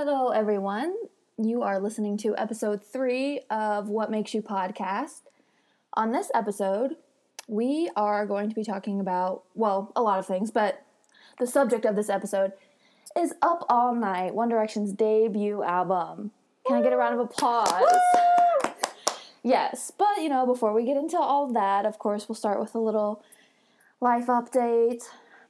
Hello, everyone. You are listening to episode three of What Makes You Podcast. On this episode, we are going to be talking about, well, a lot of things, but the subject of this episode is Up All Night, One Direction's debut album. Can I get a round of applause? Yes, but you know, before we get into all that, of course, we'll start with a little life update.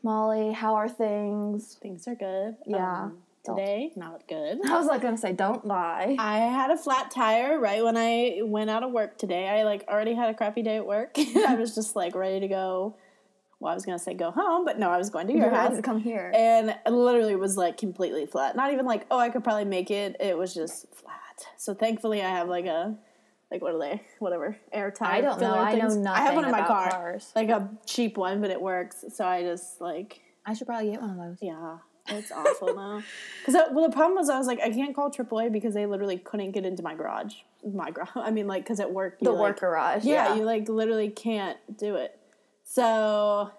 Molly, how are things? Things are good. Yeah. Um, today, not good. I was like gonna say, don't lie. I had a flat tire right when I went out of work today. I like already had a crappy day at work. I was just like ready to go. Well, I was gonna say go home, but no, I was going to your house. to come here. And it literally was like completely flat. Not even like, oh, I could probably make it. It was just flat. So thankfully, I have like a, like what are they? Whatever air tire. I don't know. filler I know nothing I have one in my car, cars. like a cheap one, but it works. So I just like I should probably get one of those. yeah, it's awful now. Because well, the problem was I was like, I can't call AAA because they literally couldn't get into my garage. My garage. I mean, like, because at work, The like, work garage. Yeah, Yeah. you like literally can't do it. So,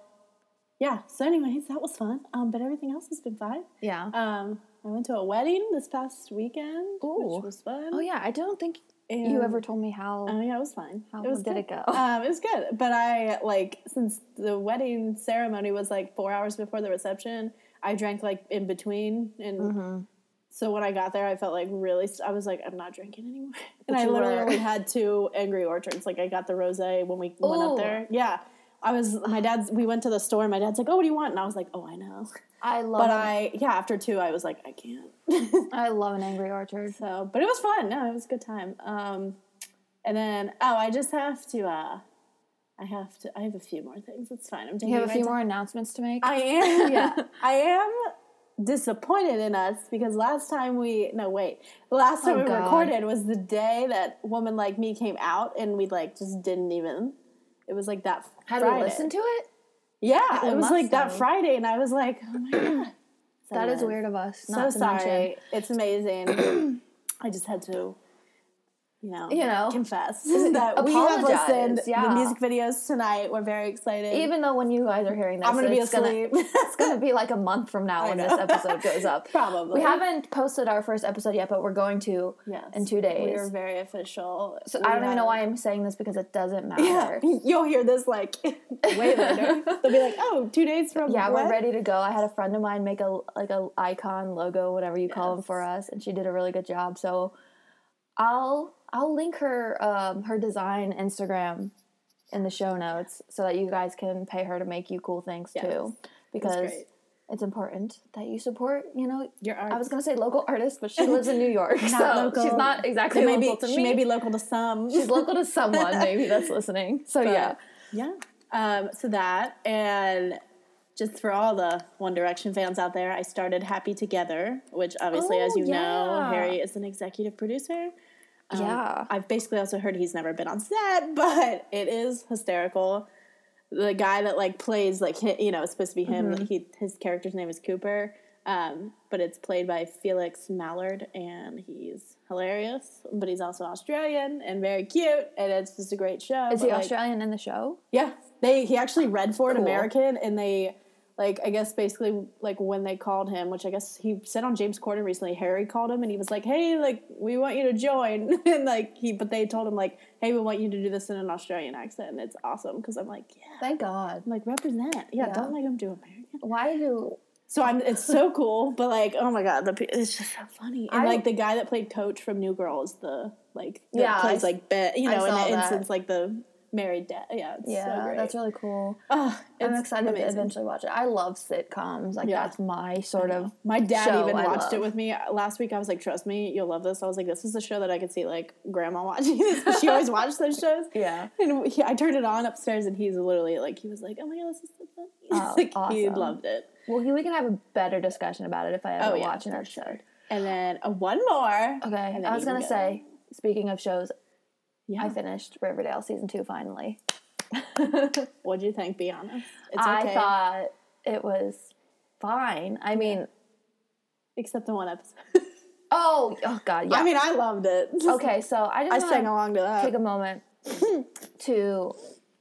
yeah. So, anyways, that was fun. Um, but everything else has been fine. yeah. Um, I went to a wedding this past weekend, Ooh. which was fun. oh yeah. I don't think you ever told me how. Oh yeah, it was fine. How it was did good. it go? Um, it was good, but I like since the wedding ceremony was like four hours before the reception. I drank like in between, and Mm-hmm. so when I got there, I felt like really. st- I was like, I'm not drinking anymore, and I literally were. only had two Angry Orchards. Like I got the rosé when we went up there. Yeah, I was. My dad's. We went to the store. and My dad's like, "Oh, what do you want?" And I was like, "Oh, I know." I love. But an- I, yeah, after two, I was like, I can't. I love an angry orchard. So, but it was fun. No, it was a good time. Um, and then, oh, I just have to. Uh, I have to. I have a few more things. It's fine. I'm taking You have a few time. more announcements to make. I am. Yeah, I am disappointed in us because last time we no wait last time Oh, we God. recorded was the day that woman like me came out and we like just didn't even it was like that Had Friday. we listened to it? yeah it was like that. Friday and I was like oh my god That is weird of us. So sorry. mention. It's amazing. I just had to, you know, You know. confess that we have listened. yeah. The music videos tonight. We're very excited. Even though when you guys are hearing this, I'm gonna be asleep. it's gonna be like a month from now I when know. this episode goes up. Probably. We haven't posted our first episode yet, but we're going to Yes. in two days. We are very official. so I don't even know why I'm saying this because it doesn't matter. Yeah, you'll hear this like way later. They'll be like, "Oh, two days from now. Yeah, what? we're ready to go. I had a friend of mine make a like a icon logo, whatever you call them, for us, and she did a really good job. So I'll I'll link her um, her design Instagram in the show notes so that you guys can pay her to make you cool things Yes. too, because it's important that you support. You know, Your art. I was gonna say local artists, but she lives in New York, so local. she's not exactly local to she me. may be local to some. she's local to someone maybe that's listening. So But, yeah, Yeah. Um, so that and just for all the One Direction fans out there, I started Happy Together, which obviously, as Oh, you know. Harry is an executive producer. Um, Yeah. I've basically also heard he's never been on set, but it is hysterical. The guy that like plays like you know it's supposed to be him. Mm-hmm. He his character's name is Cooper, um, but it's played by Felix Mallard, and he's hilarious. But he's also Australian and very cute, and it's just a great show. is But, he like, Australian in the show? yeah, they he actually read for an Cool. American, and they like I guess basically like when they called him, which I guess he said on James Corden recently. Harry called him and he was like, "Hey, like we want you to join," and like he but they told him like, "Hey, we want you to do this in an Australian accent," and it's awesome because I'm like, yeah, Thank God. I'm like represent, yeah, Yeah. don't let him do American. Why do So I'm it's so cool, but like oh my god, the it's just so funny. And I- like the guy that played Coach from New Girl is the like that Yeah, plays s- like Ben, you know, in the that. instance like the married dad. Yeah, it's so Yeah, great. that's really cool. Oh, I'm excited to eventually watch it. I love sitcoms. Like Yeah. that's my sort of. My dad show even I watched it with me last week. I was like, "Trust me, you'll love this." I was like, "This is a show that I could see like grandma watching." this she always watched those shows. Yeah. And he, I turned it on upstairs, and he's literally like, he was like, "Oh my god, this is so funny!" Oh, like he loved it. Well, we can have a better discussion about it if I ever Oh, yeah, watch an for episode. And then uh, one more. Okay. I was gonna go. say, speaking of shows, yeah. I finished Riverdale season two finally. What'd you think? Be honest. It's I okay. thought it was fine. I mean, except the one episode. oh, oh God, yeah. I mean, I loved it. okay, so I just I sang along to to that. take a moment to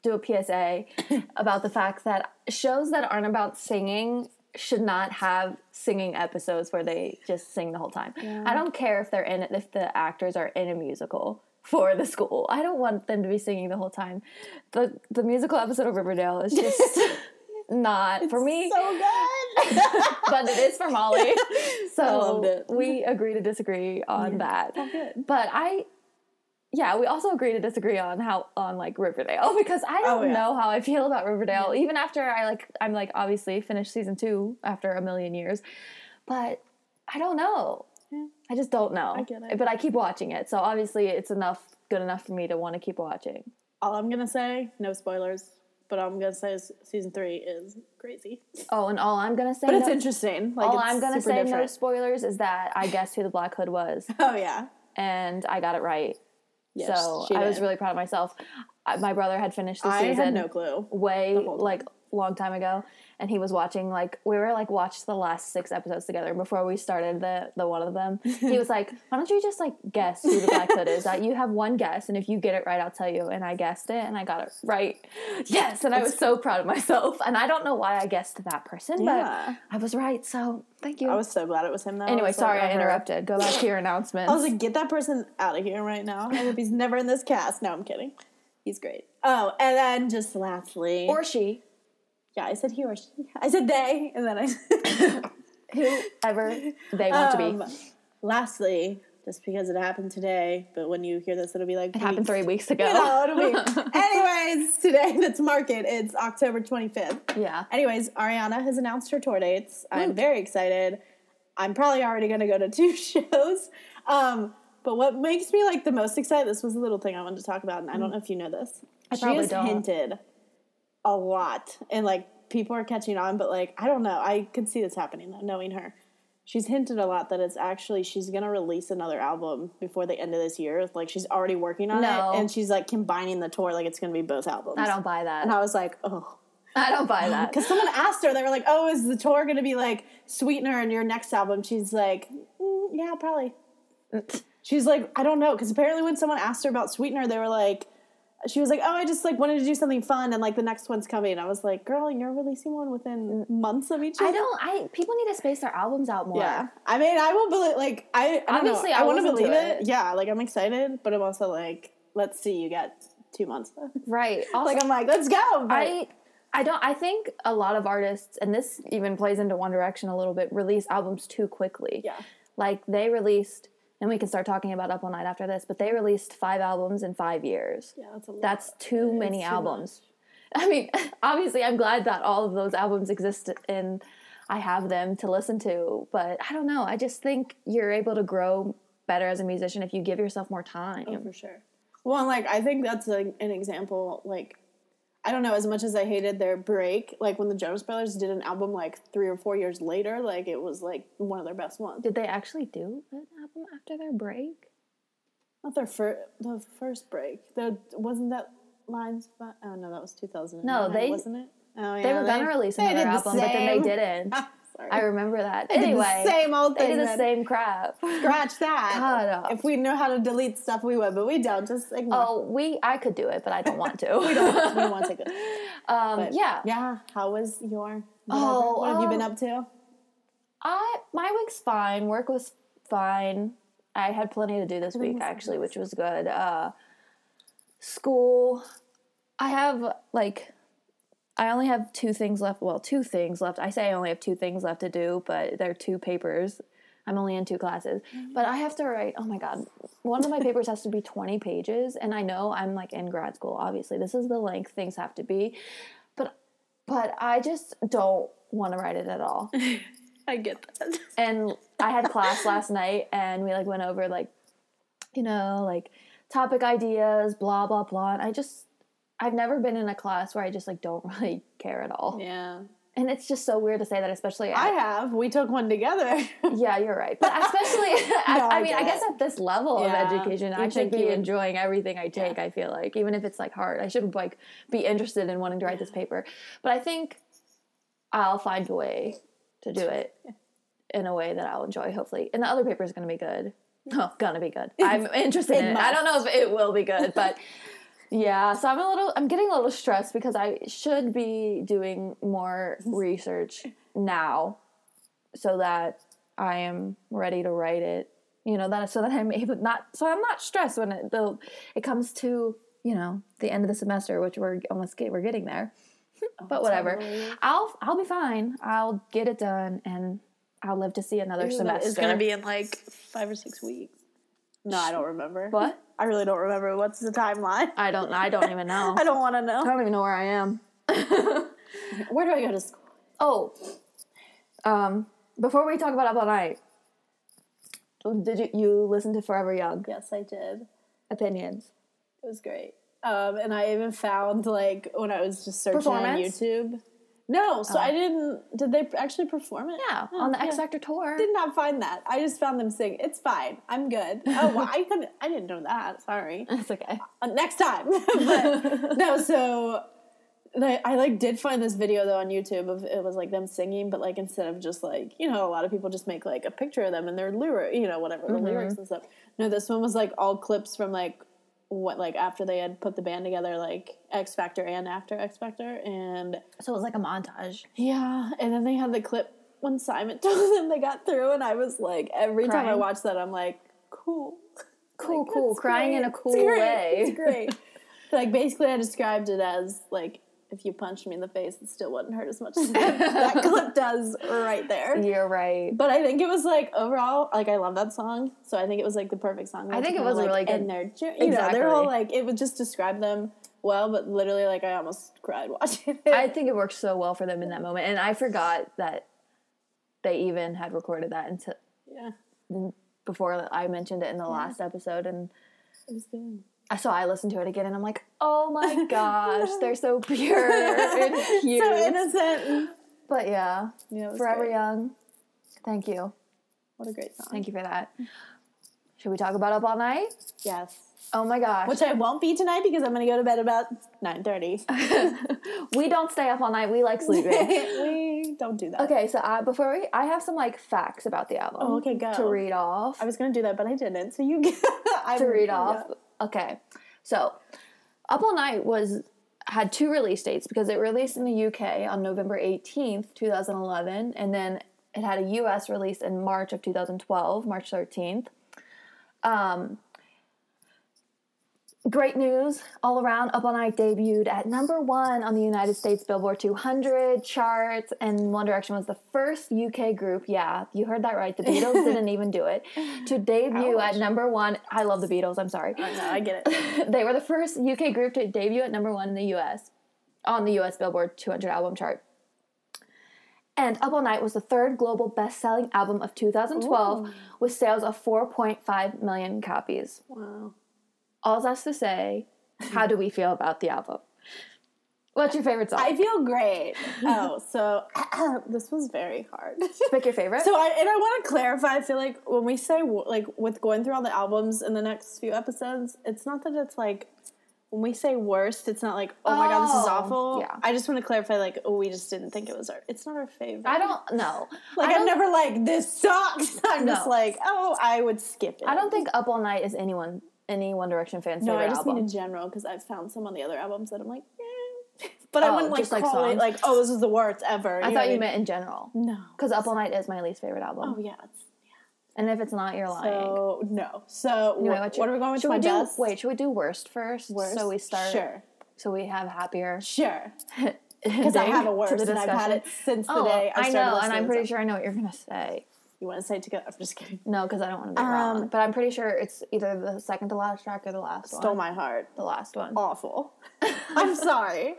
do a PSA about the fact that shows that aren't about singing should not have singing episodes where they just sing the whole time. Yeah. I don't care if they're in it, if the actors are in a musical for the school. I don't want them to be singing the whole time. The the musical episode of Riverdale is just not for me, So good. but it is for Molly. So loved it. we agree to disagree on that. Oh, good. But I yeah, we also agree to disagree on how on like Riverdale because I don't Oh, yeah. know how I feel about Riverdale even after I like I'm like obviously finished season 2 after a million years. But I don't know. I just don't know. I get it. But I keep watching it. So obviously it's enough good enough for me to want to keep watching. All I'm gonna say, no spoilers, but all I'm gonna say is season three is crazy. Oh, and all I'm going to say But it's interesting. Like all it's I'm going to say no spoilers is that I guessed who the Black Hood was Oh yeah. and I got it right. Yes, so I was really proud of myself. I, my brother had finished the I season. had no clue. way the whole time. like long time ago and he was watching like we were like watched the last six episodes together before we started the the one of them he was like why don't you just like guess who the black hood is that you have one guess and if you get it right i'll tell you and i guessed it and i got it right yes and i was so proud of myself and i don't know why i guessed that person Yeah. but i was right so thank you I was so glad it was him though. I anyway like, sorry i interrupted go back to your announcement. I was like, get that person out of here right now. I hope he's never in this cast. No, I'm kidding. He's great. Oh, and then just lastly, or she yeah, I said he or she. I said they, and then I. whoever they want to Um, be Lastly, just because it happened today, but when you hear this, it'll be like it happened three weeks ago You know. Anyways, today that's market. It's October 25th. yeah Anyways, Ariana has announced her tour dates. I'm very excited. I'm probably already going to go to two shows. Um, but what makes me like the most excited, this was a little thing I wanted to talk about, and I don't know if you know this. I she probably has don't. hinted a lot, and like people are catching on, but like I don't know. I could see this happening though, knowing her. She's hinted a lot that it's actually she's gonna release another album before the end of this year. Like she's already working on No. it, and she's like combining the tour like it's gonna be both albums. i don't buy that And I was like, oh, i don't buy that because someone asked her, they were like, "Oh, is the tour going to be like Sweetener in your next album?" She's like, "Mm, "Yeah, probably." She's like, "I don't know," because apparently when someone asked her about Sweetener, they were like, "She was like, oh, I just like wanted to do something fun, and like the next one's coming." And I was like, "Girl, you're releasing one within months of each other." I don't. I people need to space their albums out more. Yeah, I mean, I will believe. Like, I, I don't Obviously. I'll I want to to believe it. it. Yeah, like I'm excited, but I'm also like, let's see, you got two months. Right. Also, like I'm like, let's go. But I I don't. I think a lot of artists, and this even plays into One Direction a little bit, release albums too quickly. yeah, Like they released, and we can start talking about Up All Night after this, but they released five albums in five years. yeah, that's a lot. That's too It's many too albums. I mean, obviously, I'm glad that all of those albums exist and I have them to listen to, but I don't know. I just think you're able to grow better as a musician if you give yourself more oh, time. Oh, for sure. Well, like I think that's a, an example. Like, I don't know. As much as I hated their break, like when the Jonas Brothers did an album like three or four years later, like it was like one of their best ones. Did they actually do an album after their break? Not their first, the first break. The wasn't that lines? Oh no, that was two thousand. No, they- wasn't it. Oh yeah, They were gonna release they another did the album, but then they didn't. Sorry. I remember that. They did the anyway, same old they thing did the same crap. Scratch that. If we know how to delete stuff, we would, but we don't. Just ignore. Oh, we I could do it, but I don't want to. we don't. we want to this. Um, But yeah, yeah. How was your? Oh, what have you been um, up to? I my week's fine. Work was fine. I had plenty to do this week actually, which was good. Uh, school. I have like I only have two things left. Well, two things left. I say I only have two things left to do, but they're two papers. I'm only in two classes, mm-hmm. but I have to write. Oh my god, one of my papers has to be 20 pages, and I know I'm like in grad school. Obviously, this is the length things have to be, but but I just don't want to write it at all. I get that. and I had class last night, and we like went over like, you know, like topic ideas, blah blah blah. And I just, I've never been in a class where I just like don't really care at all, Yeah. and it's just so weird to say that, especially. I have. We took one together. yeah, you're right, but especially, at, No, I I mean, I guess at this level Yeah. of education, I You'd should be would- enjoying everything I take. I feel like, even if it's like hard, I should like be interested in wanting to write this paper. But I think I'll find a way to do it in a way that I'll enjoy, hopefully. And the other paper is going to be good. Oh, gonna be good. I'm interested in it. I don't know if it will be good, but Yeah, so I'm a little I'm getting a little stressed because I should be doing more research now so that I am ready to write it. You know, that so that I'm able not so I'm not stressed when it the it comes to, you know, the end of the semester, which we're almost get, we're getting there. but oh, whatever. totally. I'll I'll be fine. I'll get it done and I'll live to see another semester. It's gonna be in like five or six weeks. No, I don't remember. what? I really don't remember. What's the timeline? I don't I don't even know. I don't want to know. I don't even know where I am. Where do I go to school? Oh, um, before we talk about Up All Night, did you you listen to Forever Young Yes, I did. opinions? It was great. Um, and I even found like when I was just searching on Performance? YouTube. No, so I didn't. Did they actually perform it? Yeah, Oh, on the yeah. X Factor tour. Did not find that. I just found them sing. It's fine. I'm good. Oh, well, I couldn't. I didn't know that. Sorry. It's okay. Uh, next time. but no, so I, I like did find this video though on YouTube of it was like them singing, but like instead of just like you know a lot of people just make like a picture of them and their lyric, you know whatever the lyrics and stuff. No, this one was like all clips from like what like after they had put the band together, like X Factor and after X Factor, and So it was like a montage. yeah, and then they had the clip when Simon told them they got through, and I was like, every time I Crying? watch that, I'm like, cool. Cool, Like, cool, crying in a cool It's way. It's great. like basically, I described it as like if you punched me in the face, it still wouldn't hurt as much as that, that clip does right there. You're right. But I think it was like overall, like I love that song, so I think it was like the perfect song. I think it was like, really good- their journey. You know, their whole Exactly. like it would just describe them well, but literally like I almost cried watching it. I think it worked so well for them in that moment, and I forgot that they even had recorded that until yeah, before I mentioned it in the last episode, and it was good. I so I listened to it again, and I'm like, oh my gosh, they're so pure and cute. So innocent. But yeah, Yeah, Forever great. Young. Thank you. What a great song. Thank you for that. Should we talk about Up All Night? Yes. Oh my gosh. Which I won't be tonight because I'm going to go to bed about 9.30. we don't stay up all night. We like sleeping. we don't do that. okay, so uh, before we, I have some like facts about the album. Oh, okay, go. To read off. I was going to do that, but I didn't. So you I to read off. Okay, so Up All Night was had two release dates because it released in the UK on November 18th, 2011, and then it had a US release in March of 2012, March 13th. Um, great news all around. Up All Night debuted at number one on the United States Billboard 200 charts, and One Direction was the first UK group. Yeah, you heard that right. The Beatles didn't even do it to debut Ouch. at number one. I love the Beatles. I'm sorry. I know, I get it. they were the first UK group to debut at number one in the US on the US Billboard 200 album chart. And Up All Night was the third global best selling album of 2012 with sales of 4.5 million copies. Wow. All that's to say, how do we feel about the album? What's your favorite song? I feel great. Oh, so this was very hard. Pick your favorite. So I and I want to clarify. I feel like when we say like with going through all the albums in the next few episodes, it's not that it's like when we say worst, it's not like oh, my god, this is Oh, awful. yeah. I just want to clarify like oh, we just didn't think it was our. It's not our favorite. I don't know. like I I'm never like this sucks. I'm just like oh, I would skip it. I don't think Up All Night is anyone any One Direction fan's No, favorite I just album. mean in general because I've found some on the other albums that I'm like, eh. but I Oh, wouldn't like like call it like oh, this is the worst ever. I thought you mean? meant in general. no. Because Up All Night is my least favorite album. Oh yeah, it's And if it's not, you're lying. so no. So Anyway, wh- what's what are we going with? Should we do best? wait? Should we do worst first? Worst? So we start. Sure, So we have happier. sure. Because I have a worst, the and I've had it since the Oh, day I I know, and I'm pretty sure I know what you're gonna say. You want to say together? I'm just kidding. No, because I don't want to be Um, wrong. But I'm pretty sure it's either the second to last track or the last Stole one. Stole my heart. the last one. Awful. I'm sorry.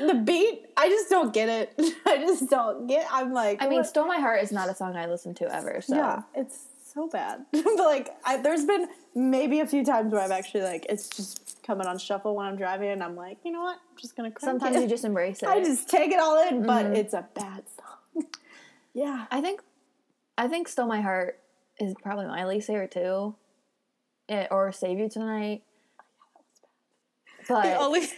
The beat, I just don't get it. I just don't get. I'm like, I mean, what? "Stole My Heart" is not a song I listen to ever. So yeah, it's so bad. but like, I, there's been maybe a few times where I've actually like, it's just coming on shuffle when I'm driving, and I'm like, you know what? I'm just gonna. Sometimes it. you just embrace it. I just take it all in, but Mm-hmm. it's a bad song. yeah. I think, I think "Stole My Heart" is probably my least favorite too, it, or "Save You Tonight." But Only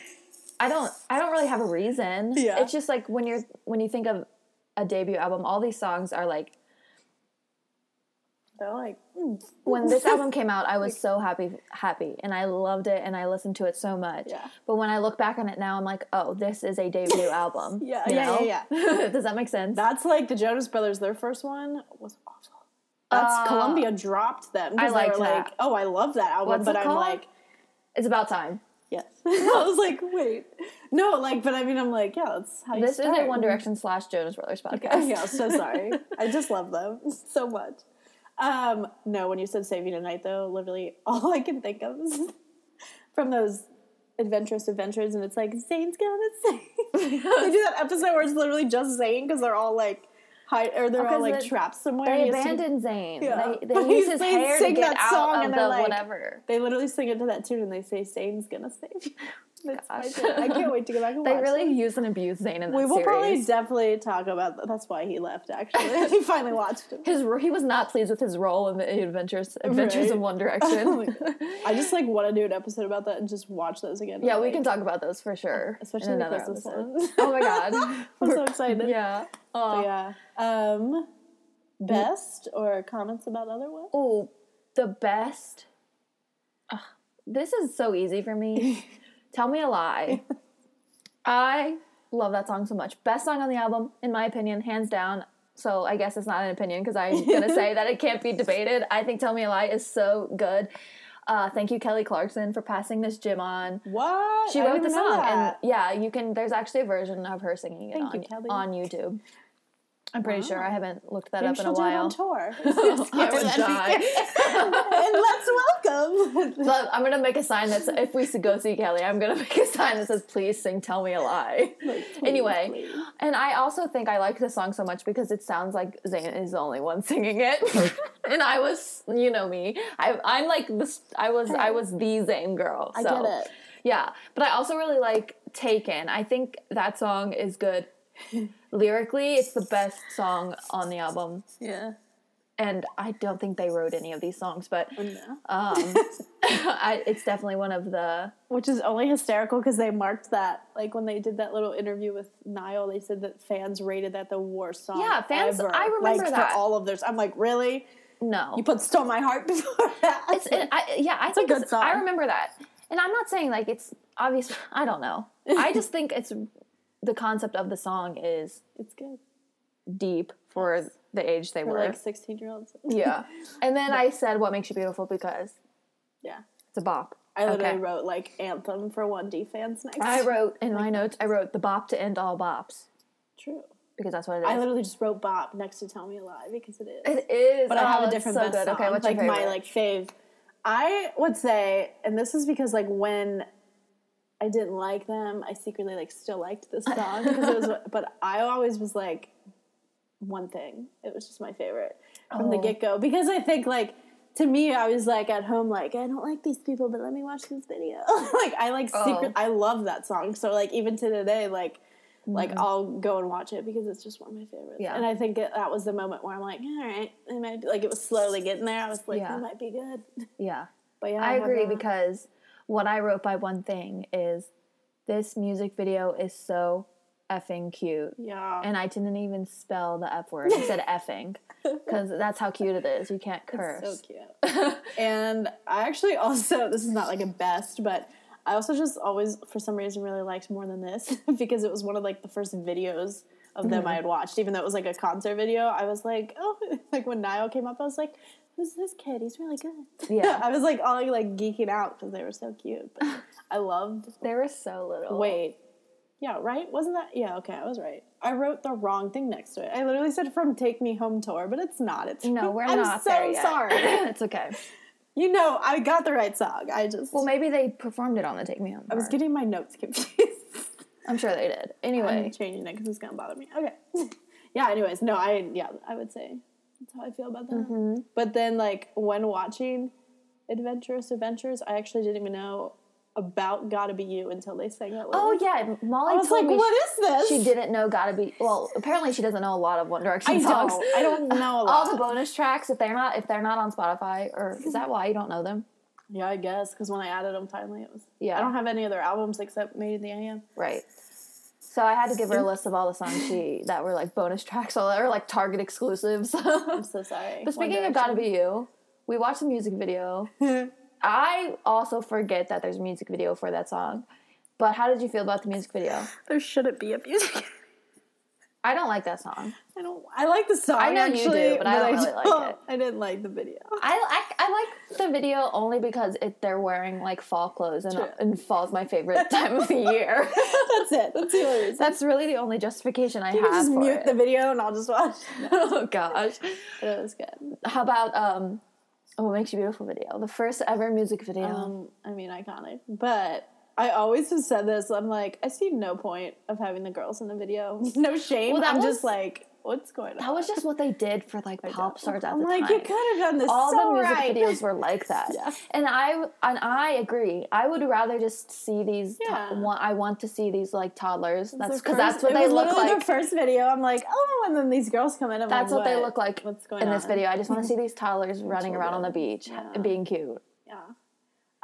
I don't I don't really have a reason. Yeah. It's just like when you're when you think of a debut album, all these songs are like They're like. when this album came out, I was so happy, happy, and I loved it, and I listened to it so much. Yeah. But when I look back on it now, I'm like, oh, this is a debut album. Yeah, you yeah, yeah, Does that make sense? that's like the Jonas Brothers. Their first one was awful. That's Uh, Columbia dropped them because they liked were like, that. "Oh, I love that album," What's but I'm called? like, it's about time. "Yes." I was like, "Wait, no," like, but I mean, I'm like, "Yeah, that's how This is a One Direction slash Jonas Brothers podcast. yeah, so sorry. I just love them so much. Um, no, when you said saving Tonight," though, literally all I can think of is from those adventurous adventures, and it's like Zayn's gonna sing. they do that episode where it's literally just Zane because they're all like hide or they're all like trapped somewhere. They and he has to- abandoned Zayn. Yeah. They, they use his they hair to get that out song of and the like- whatever. They literally sing it to that tune, and they say Zayn's gonna save you. That's Gosh. I can't wait to go back and They watch really them. use and abuse Zayn in that We will probably definitely talk about that. That's why he left. Actually, he finally watched it. His he was not pleased with his role in the Adventures Adventures Right. in One Oh Direction. I just like want to do an episode about that and just watch those again. yeah, we Like, can talk about those for sure. especially in another episode. one. Oh my god, I'm so excited. yeah. But yeah. Um, best or comments about other ones? Oh, the best. Ugh, this is so easy for me. Tell me a lie. I love that song so much. Best song on the album, in my opinion, hands down. So I guess it's not an opinion because I'm gonna say that it can't be debated. I think "Tell Me a Lie" is so good. Uh, thank you, Kelly Clarkson, for passing this gym on. What? She wrote the song, and yeah, you can. There's actually a version of her singing it Thank on you, Kelly. on YouTube. I'm pretty sure. I haven't looked that Maybe up in a she'll do it while. on tour. I and let's welcome. But I'm gonna make a sign that's if we go see Kelly, I'm gonna make a sign that says "Please sing, tell me a lie." anyway, please. and I also think I like this song so much because it sounds like Zayn is the only one singing it, and I was, you know me, I, I'm like this. I was, I was the Zayn girl. I so. get it. Yeah, but I also really like Taken. I think that song is good. Lyrically, it's the best song on the album, Yeah. and I don't think they wrote any of these songs, but No. um, I, it's definitely one of the Which is only hysterical because they marked that, like when they did that little interview with Niall, they said that fans rated that the worst song. Yeah, fans- ever. I remember like, that. for all of theirs. I'm like, really? no. You put "Stole My Heart" before that? It's, it, I, yeah, I think good it's- song. I remember that, and I'm not saying like it's obvious. I don't know. I just think it's the concept of the song is It's good deep for the age they for were. like 16 year olds. yeah, and then I said, "What makes you beautiful?" Because Yeah. it's a bop. I literally Okay. wrote like anthem for 1D fans next. I wrote in my notes. I wrote the bop to end all bops True. because that's what it is. I literally just wrote "Bop" next to "Tell Me a Lie" because it is. it is, but I have Oh, a different so best good. song. Okay, what's like my like fave. I would say, and this is because like when I didn't like them, I secretly like still liked this song because it was. But I always was like one thing. It was just my favorite from the Oh. get go because I think like. To me, I was like at home, like I don't like these people, but let me watch this video. like I like secret. Oh. I love that song. So like even to today, like like Mm-hmm. I'll go and watch it because it's just one of my favorites. Yeah. And I think it, that was the moment where I'm like, all right, it might be, like it was slowly getting there. I was like, Yeah. that might be good. yeah. But yeah, I have agree because what I wrote by one thing is this music video is so effing cute. yeah, And I didn't even spell the F word. I said effing because that's how cute it is. You can't curse. so cute. and I actually also this is not like a best, but I also just always for some reason really liked more than this because it was one of like the first videos of them I mm-hmm. had watched, even though it was like a concert video. I was like, oh, like when Niall came up, I was like. Who's this kid? He's really good. Yeah. I was like all like geeking out because they were so cute. But I loved they were so little. Wait. Yeah, right? Wasn't that? Yeah, okay, I was right. I wrote the wrong thing next to it. I literally said from Take Me Home Tour, but it's not. It's No, we're I'm not so there yet. sorry. it's okay. you know, I got the right song. I just Well, maybe they performed it on the Take Me Home. I was getting my notes confused. I'm sure they did. I'm Anyway, changing it because it's gonna bother me. Okay. yeah. Anyways, no, I yeah, I would say that's how I feel about that. Mm-hmm. But then, like when watching Adventurous Adventures, I actually didn't even know about "Gotta Be You" until they sang it. oh yeah, Molly I was told like, me "What she, is this?" she didn't know "Gotta Be." Well, apparently she doesn't know a lot of One Direction I songs. don't. I don't know a lot. All the bonus tracks, if they're not if they're not on Spotify, or is that why you don't know them? Yeah, I guess because when I added them finally, it was. Yeah. I don't have any other albums except Made in the AM. Right. So I had to give her a list of all the songs she that were like bonus tracks, all that were like Target exclusives. I'm so sorry. But speaking of Gotta Be You, we watched the music video. I also forget that there's a music video for that song. But how did you feel about the music video? there shouldn't be a music. I don't like that song. I don't. I like the song. I know you do, but I don't really like don't- it. I didn't like the video. I, I, I like the video only because it, they're wearing like fall clothes and, True. and fall's my favorite time of the year. That's it. That's the only reason. That's really the only justification I have. You can have just mute it. the video and I'll just watch. oh gosh. But it was good. How about um what makes you beautiful video? The first ever music video. Um, I mean, iconic. But I always have said this. I'm like, I see no point of having the girls in the video. No shame. Well, I'm was- just like, what's going on? that was just what they did for like I pop stars at I'm the like, time. you could have done this all so the music right. videos were like that. Yeah. And I and I agree. I would rather just see these. to- Yeah. want, I want to see these like toddlers. That's because that's what they look like. The first video, I'm like, oh, and then these girls come in. I'm That's like, what they look like What's going in on this video. I just want to see these toddlers running around on the beach Yeah. and being cute. Yeah.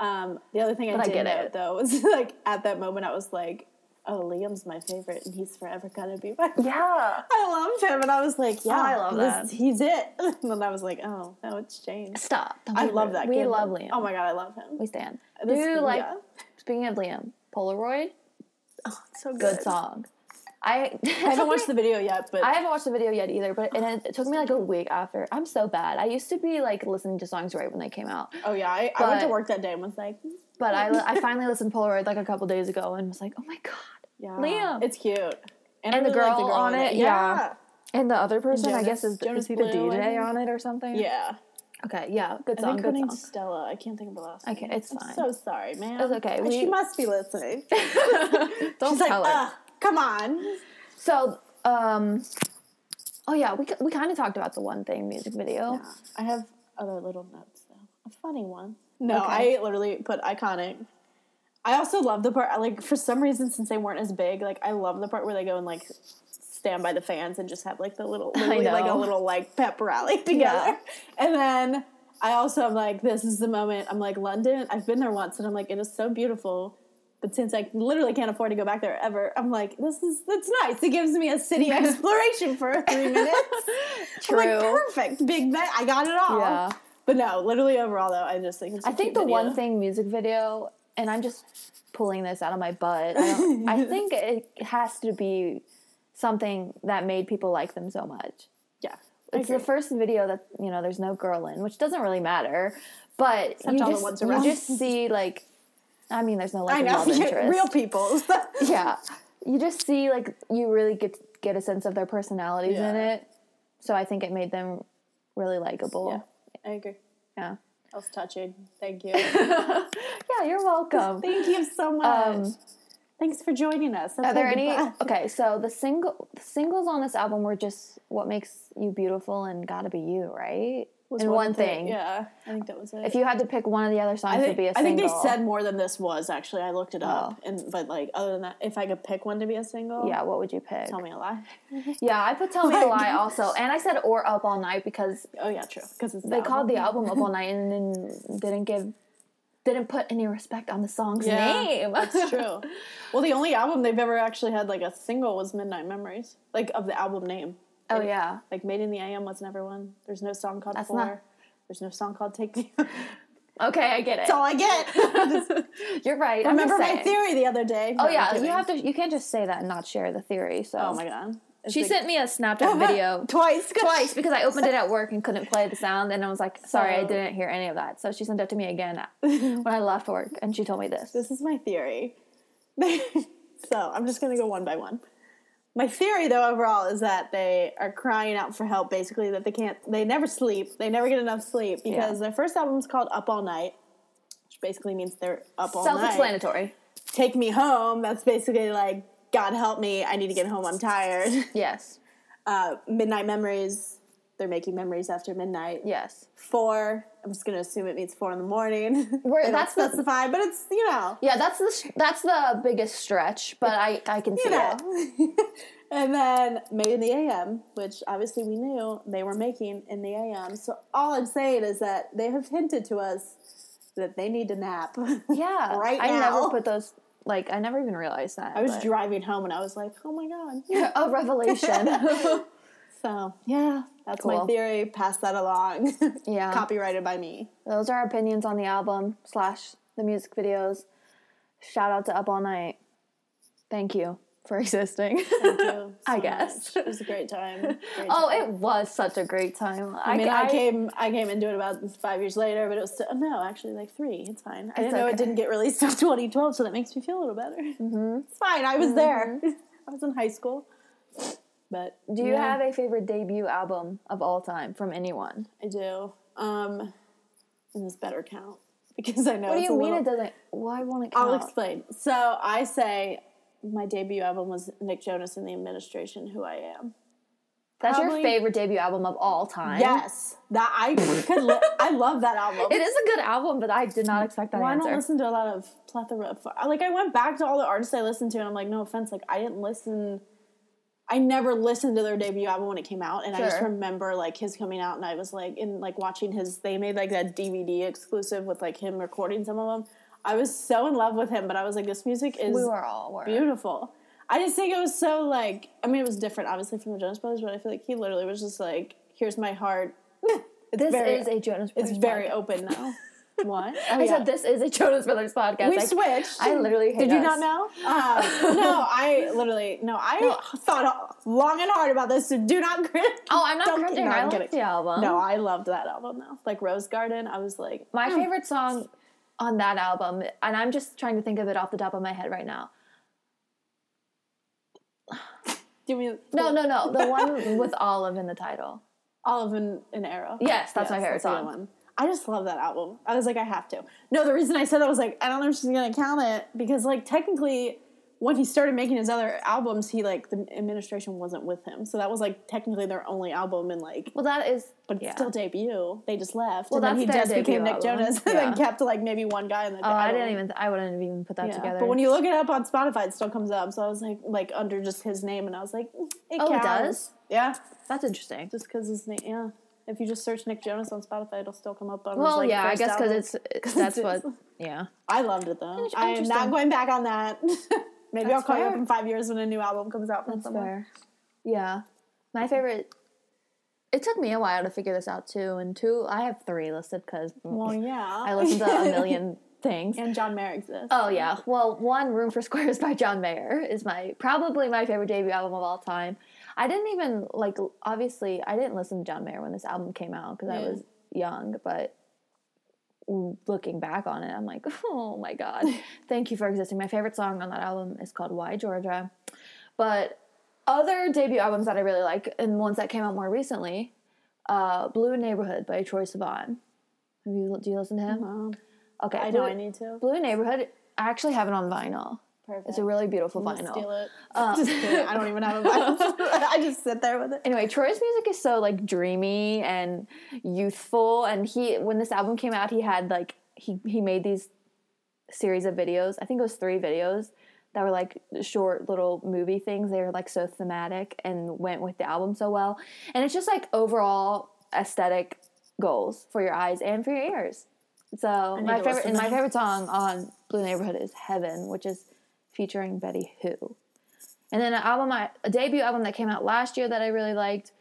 Um, the other thing I But I did get note it. though was like at that moment I was like, oh, Liam's my favorite, and he's forever gonna be my. Yeah. I loved him, and I was like, yeah, I love this- that. He's it. And then I was like, oh, no, it's changed. Stop. I love rude. that. We kid. love Liam. Oh my god, I love him. We stand. This- Do you like? yeah. Speaking of Liam, Polaroid, Oh, it's so good. good song. I I haven't watched the video yet, but I haven't watched the video yet either, but and it, it took me like a week after. I'm so bad. I used to be like listening to songs right when they came out, oh yeah, I, I went to work that day and was like, mm, but I mm. I finally listened to Polaroid like a couple days ago and was like, oh my god. yeah, Liam. it's cute. And, I And the really like girl on in it, yeah. And the other person, I guess, is, Jonas is he the DJ think. on it or something? yeah. Okay, yeah, good I song, think her good name's song. Stella. I can't think of the last. Okay, name. it's I'm fine. so sorry, man. It's okay, She must be listening. Don't She's like, tell her. Ugh, come on. So, um, oh yeah, we we kind of talked about the one thing music video. I have other little notes though. A funny one. No, Okay. I literally put iconic. I also love the part like for some reason since they weren't as big, like I love the part where they go and like stand by the fans and just have like the little literally like a little like pep rally together. And then I also am like, this is the moment. I'm like, London, I've been there once and I'm like, it is so beautiful. But since I literally can't afford to go back there ever, I'm like, this is that's nice. It gives me a city exploration for three minutes. I'm like, True. perfect. Big bet. I got it all. Yeah. But no, literally overall though, I just think it's a I think the one thing music video, and I'm just pulling this out of my butt. I, don't, I think it has to be something that made people like them so much. Yeah. It's the first video that you know there's no girl in, which doesn't really matter. But Except you just, you just see like, I mean, there's no like I know. love interest. Real people. yeah, you just see like you really get get a sense of their personalities in Yeah. it. So I think it made them really likable. Yeah, I agree. Yeah. That was touching. Thank you. Yeah, you're welcome. Thank you so much. Um, Thanks for joining us. Are there any? Okay, so the single the singles on this album were just "What Makes You Beautiful" and "Gotta Be You," right? And one, thing. Yeah, I think that was it. If you had to pick one of the other songs I to think, be a I single. I think they said more than this was actually. I looked it up, Oh. and but like other than that, if I could pick one to be a single, yeah, what would you pick? tell me a lie. Yeah, I put "Tell Me a Lie" also, and I said "Or Up All Night" because Oh yeah, true. Because it's they called the album "Up All Night" and then didn't give didn't put any respect on the song's Yeah, name. That's true. Well, the only album they've ever actually had like a single was Midnight Memories, like of the album name. Oh It- yeah, Like Made in the AM was never one. There's no song called That's Four. not- There's no song called Take Me. Okay, I get it. That's all I get. You're right. Remember my saying. theory the other day? Oh No, yeah, you have to. You can't just say that and not share the theory. So Oh my god. It's she like- sent me a Snapchat video twice. twice because I opened it at work and couldn't play the sound, and I was like, "Sorry, I didn't hear any of that." So she sent it to me again when I left work, and she told me this. This is my theory. so I'm just gonna go one by one. My theory, though, overall, is that they are crying out for help. Basically, that they can't, they never sleep, they never get enough sleep because Yeah. their first album is called Up All Night, which basically means they're up all night. Self-explanatory. Take Me Home. That's basically like God help me, I need to get home. I'm tired. Yes. Uh, midnight Memories. They're making memories after midnight. Yes. Four. I'm just gonna assume it means four in the morning. Don't that's the- specify, but it's you know. Yeah, that's the that's the biggest stretch, but I I can see you it. and then Made in the AM, which obviously we knew they were making in the AM. So all I'm saying is that they have hinted to us that they need to nap. Yeah, Right I now. never put those Like I never even realized that. I was but- driving home and I was like, oh my god. a revelation. So yeah, that's my theory. Pass that along. yeah. Copyrighted by me. Those are our opinions on the album slash the music videos. Shout out to Up All Night. Thank you for existing. You. I guess. much. it was a great time. Great oh, time. it was such a great time. I mean, I, came, I came into it about five years later, but it was still, no, actually like three. It's fine. I didn't know it didn't get released until 2012, so that makes me feel a little better. Mm-hmm. It's fine. I was there. I was in high school. But Do you yeah, have a favorite debut album of all time from anyone? I do. Um, and this better count because I know. What do it's you mean little- it doesn't? Why won't it count? I'll explain. So I say my debut album was Nick Jonas and the Administration, Who I Am. That's probably- your favorite debut album of all time. Yes, that I could. Li- I love that album. It is a good album, but I did not expect that Well, I answer. don't listen to a lot of plethora of like I went back to all the artists I listened to and I'm like no offense like I didn't listen I never listened to their debut album when it came out and I just remember like his coming out and I was like in like watching his they made like that DVD exclusive with like him recording some of them I was so in love with him but I was like this music is we were all were. beautiful. I just think it was so like I mean it was different obviously from the Jonas Brothers but I feel like he literally was just like here's my heart. This very, is a Jonas Brothers. it's very open now what Oh, I yeah. said this is a Jonas Brothers podcast. We I- switched. I literally hate Did you not know? Um, no, I literally no. I thought long and hard about this. So do not crit. Oh, I'm not Don't- cringing. no, I kidding. the album. No, I loved that album though. Like Rose Garden, I was like, My favorite song on that album, and I'm just trying to think of it off the top of my head right now. give me No, no, no. The one with Olive in the title. Olive and an Arrow. Yes, that's my favorite that's song. I just love that album. I was like, I have to. No, the reason I said that was like, I don't know if she's gonna count it because like technically. When he started making his other albums, he like the administration wasn't with him, so that was like technically their only album, and like Well, that is. but it's yeah. still debut. They just left. Well, and then he just became Nick album. Jonas and then kept like maybe one guy in the Oh, I didn't even. I wouldn't have even put that yeah. together. But when you look it up on Spotify, it still comes up. So I was like, like under just his name, and I was like, mm, it Oh, it does? Yeah, that's interesting. just because his name. Yeah, if you just search Nick Jonas on Spotify, it'll still come up on. his, Well, like, yeah, I guess because it's because that's it's- what. Yeah. I loved it though. I am not going back on that. maybe That's I'll call you up in five years when a new album comes out from That's someone. fair. Yeah. My favorite. It took me a while to figure this out too, and two, I have three listed because Well, yeah, I listen to a million things. and John Mayer exists. Oh yeah. Well, one Room for Squares by John Mayer is my probably my favorite debut album of all time. I didn't even like obviously I didn't listen to John Mayer when this album came out because I was young, but looking back on it, I'm like, oh my god, thank you for existing. My favorite song on that album is called Why Georgia, but other debut albums that I really like and ones that came out more recently, uh, Blue Neighborhood by Troye Sivan. Have you do you listen to him? Okay, I know I need to. Blue Neighborhood. I actually have it on vinyl. Perfect. It's a really beautiful vinyl. Steal it. Kidding. I don't even have a vinyl. I just sit there with it. Anyway, Troy's music is so like dreamy and youthful, and he when this album came out, he had like he he made these series of videos. I think it was three videos that were like short little movie things. They were like so thematic and went with the album so well. And it's just like overall aesthetic goals for your eyes and for your ears. So my favorite and my favorite song on Blue Neighborhood is Heaven, which is featuring Betty Who. And then an album, I, a debut album that came out last year that I really liked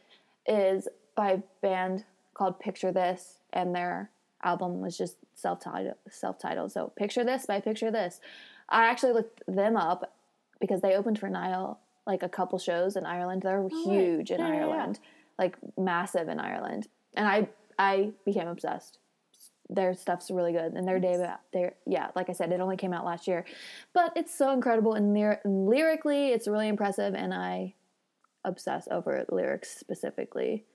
is by a band called Picture This, and their album was just self-titled. Self-titled. So Picture This by Picture This. I actually looked them up because they opened for Niall like a couple shows in Ireland. They're oh, huge in Yeah, yeah, yeah. Ireland, like massive in Ireland, and I I became obsessed. Their stuff's really good, and their debut, their yeah, like I said, it only came out last year, but it's so incredible and lyr- lyrically, it's really impressive, and I obsess over lyrics specifically.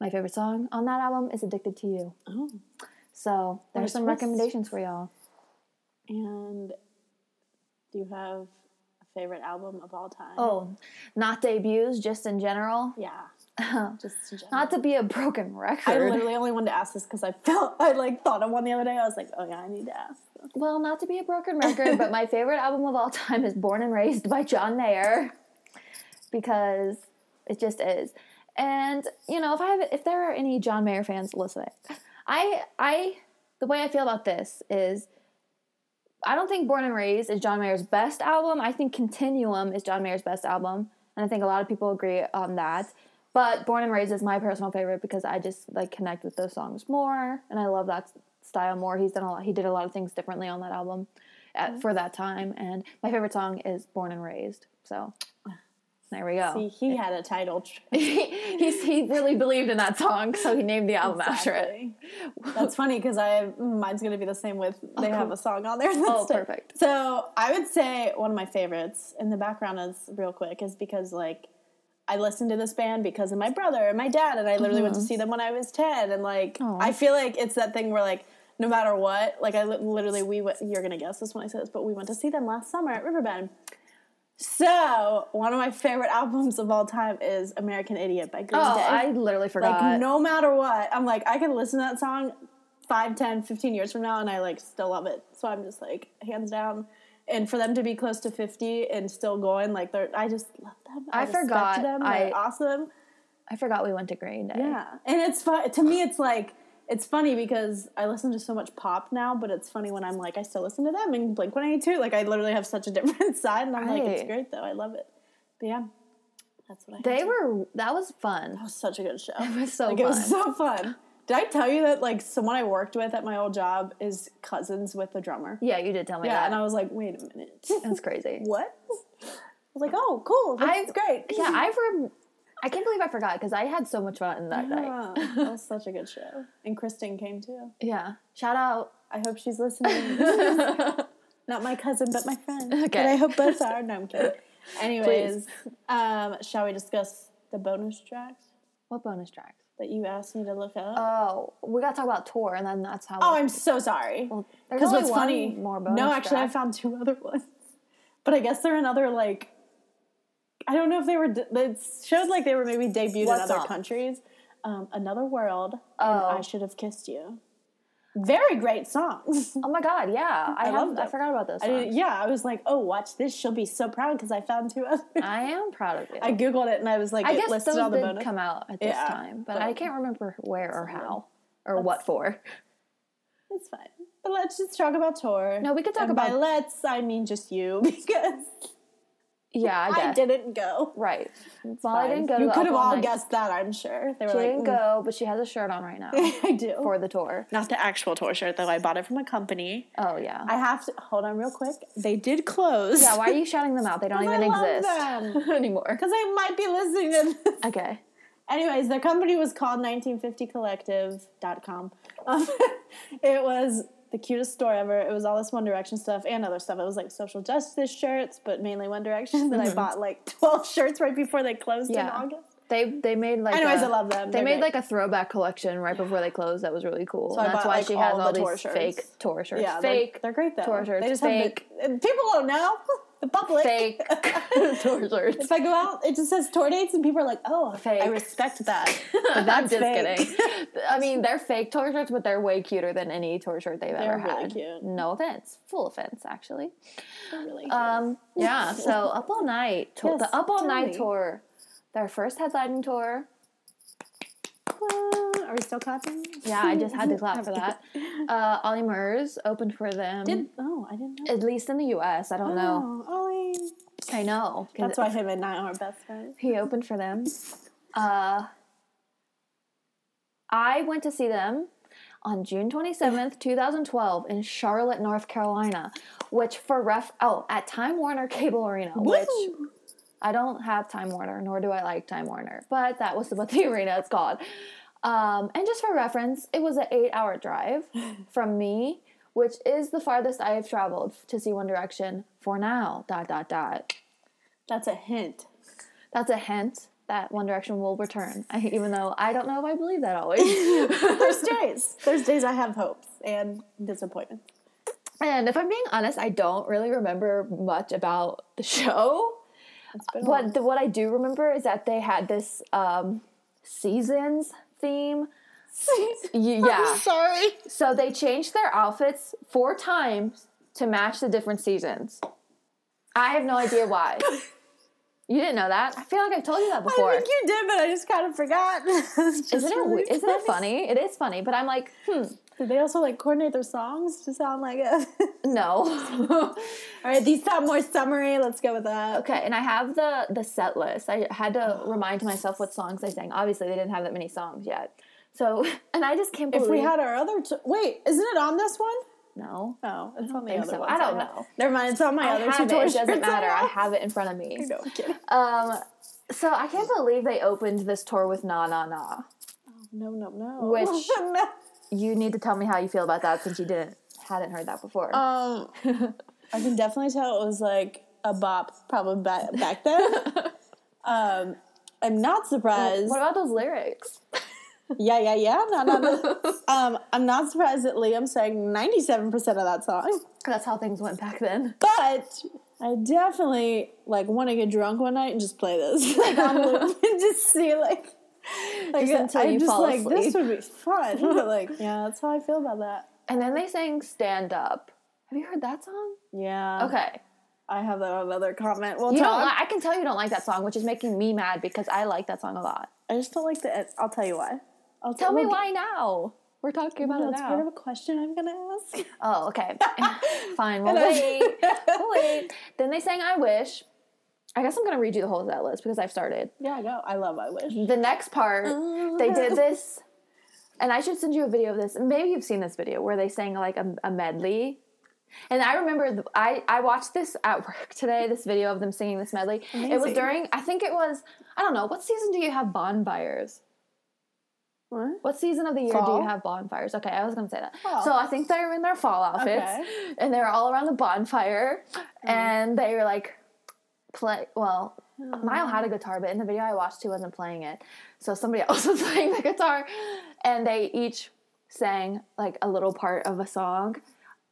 My favorite song on that album is "Addicted to You." Oh. So there's some twist. recommendations for y'all. And do you have a favorite album of all time? Oh, not debuts, just in general. yeah. Just. Not to be a broken record. I literally only wanted to ask this because I felt I like thought of one the other day. I was like, oh yeah, I need to ask. Well, not to be a broken record, but my favorite album of all time is Born and Raised by John Mayer because it just is. And you know, if I have, if there are any John Mayer fans listening, I I the way I feel about this is I don't think Born and Raised is John Mayer's best album. I think Continuum is John Mayer's best album, and I think a lot of people agree on that. But Born and Raised is my personal favorite because I just like connect with those songs more, and I love that style more. He's done a lot. He did a lot of things differently on that album at, for that time, and my favorite song is Born and Raised. So there we go. See, he had a title. He's, he really believed in that song, so he named the album after it. That's funny because I mm, mine's gonna be the same with they have a song on there. Oh, it. perfect. So I would say one of my favorites in the background is real quick is because like I listened to this band because of my brother and my dad, and I literally went to see mm-hmm. them when I was ten, and like Aw. I feel like it's that thing where like no matter what, like I li- literally we went. You're gonna guess this when I say this, but we went to see them last summer at Riverbend. So one of my favorite albums of all time is American Idiot by Green Oh, Day. I literally forgot. Like no matter what, I'm like I can listen to that song 5, 10, 15 years from now and I like still love it. So I'm just like hands down. And for them to be close to 50 and still going, like they're I just love them. I respect forgot. them. I- They're awesome. I forgot we went to Green Day. Yeah. And it's fun to me it's like it's funny because I listen to so much pop now, but it's funny when I'm like I still listen to them and Blink 182. Like I literally have such a different side and I'm like it's great though. I love it. But yeah. That's what I They were. That was fun. It was such a good show. It was so like, fun. It was so fun. Did I tell you that like someone I worked with at my old job is cousins with the drummer? yeah, you did tell me Yeah, that. and I was like, wait a minute, That's crazy. what? I was like, oh, cool, that's great. Yeah, I rem- I can't believe I forgot because I had so much fun that night. Ah, that was such a good show. And Kristen came too. Yeah. Shout out. I hope she's listening. Not my cousin, but my friend. Okay. But I hope both are. No, I'm kidding. Anyways, um, shall we discuss the bonus tracks what bonus tracks? That you asked me to look up? Oh, we got to talk about tour, and then that's how. oh, I'm so sorry. Because only what's one funny? More bonus no, actually, I found two other ones, but I guess they're another like. I don't know if they were. It showed like they were maybe debuted What in other song? countries. Um, Another world. Oh. And I should have kissed you. Very great songs. Oh my god, yeah, I, I have, I forgot about those. I yeah, I was like, oh, watch this. She'll be so proud because I found two others. I am proud of you. I googled it and I was like, I it guess listed those all the did bonus. come out at this Yeah, time, but, but- I can't remember where or how or what for. It's fine. But let's just talk about tour. No, we could talk and by about- let's, I mean just you because Yeah, I I, didn't go. Right. Well, I didn't go. You could have All all Night. guessed that, I'm sure. They were She like, didn't "Mm." go, but she has a shirt on right now I do. for the tour. Not the actual tour shirt though. I bought it from a company. Oh yeah. I have to hold on real quick. They did close. yeah. Why are you shouting them out? They don't even I love exist anymore. Because they might be listening to this. Okay. Anyways, their company was called 1950collective.com. Um, it was the cutest store ever. It was all this One Direction stuff and other stuff. It was like social justice shirts, but mainly One Direction. Then I mm-hmm. bought like 12 shirts right before they closed in Yeah. August. They they made like. Anyways, I I love them. They They're made great. like a throwback collection right before they closed. That was really cool. So I and that's bought, why like, she has all all, the these tour fake tour shirts. Yeah, they're, fake they're great though. tour shirts, They just fake- have people don't know. The public. fake tour shirts. If I go out, it just says tour dates, and people are like, "Oh, Fake. I respect that." But I'm that's just fake. kidding. I mean, they're fake tour shirts, but they're way cuter than any tour shirt they've They're ever really had. cute. No offense, full offense, actually. They're really cute. Um, yeah. So up all night, tour, Yes, the up all night me. tour, their first headlining tour. Are we still clapping? Yeah, I just had to clap for that. Uh, Ollie Murs opened for them. Did oh, I didn't know. at least in the U.S. I don't know. Oh, Ollie. I know. 'cause That's why him and I are best friends. he opened for them. Uh, I went to see them on June 27th, 2012 in Charlotte, North Carolina, which for ref oh, at Time Warner Cable Arena, which Woo! I don't have Time Warner, nor do I like Time Warner, but that was what the arena is called. Um, and just for reference, it was an eight-hour drive from me, which is the farthest I have traveled to see One Direction for now. Dot dot dot. That's a hint. That's a hint that One Direction will return, I, even though I don't know if I believe that always. There's days. There's days I have hopes and disappointments. and if I'm being honest, I don't really remember much about the show. It's been a while. What the, what I do remember is that they had this um, seasons theme. Yeah. Sorry. So they changed their outfits four times to match the different seasons. I have no idea why. You didn't know that? I feel like I've told you that before. I think you did, but I just kind of forgot. Isn't it, really isn't it funny? It is funny, but I'm like, hmm. Did they also like coordinate their songs to sound like a? No. All right, these sound more summery. Let's go with that. okay, and I have the the set list. I had to remind myself what songs they sang. Obviously, they didn't have that many songs yet. So, and I just can't believe If we had our other, t- wait, isn't it on this one? no. Oh, it's on the other so. one. I don't know. Never mind, it's on my I other have two it. It doesn't matter. I have it in front of me. No, I'm kidding. Um, so I can't believe they opened this tour with Na Na Na. No, no, no. Which-. You need to tell me how you feel about that since you didn't hadn't heard that before. Um, I can definitely tell it was like a bop probably back, back then. um, I'm not surprised. what about those lyrics? yeah, yeah, yeah. No, no, no. um, I'm not surprised that Liam sang 97% of that song. That's how things went back then. But I definitely like want to get drunk one night and just play this like, on loop and just see like. Like, Just uh, until I'm you just fall like this would be fun, but like, yeah, that's how I feel about that. And then they sang "Stand Up." Have you heard that song? Yeah. Okay, I have that on another comment. We'll you talk. don't. Li- I can tell you don't like that song, which is making me mad because I like that song a lot. I just don't like the. I'll tell you why. I'll Tell me why now. We're talking about No, it it's part of a question I'm gonna ask. Oh, okay. Fine. We'll wait. We'll wait. Then they sang "I Wish." I guess I'm gonna read you the whole set list because I've started. yeah, I go. I love. I wish. The next part, they did oh. this, and I should send you a video of this. Maybe you've seen this video where they sang like a, a medley. And I remember th- I I watched this at work today. This video of them singing this medley. It was during I think it was I don't know what season do you have bonfires? What? What season of the year do you have bonfires? Okay, I was gonna say that. Fall. So I think they're in their fall outfits, Okay. and they're all around the bonfire, oh. and they were like, play. Well, Niall had a mm. guitar, but in the video I watched, he wasn't playing it. So somebody else was playing the guitar, and they each sang like a little part of a song.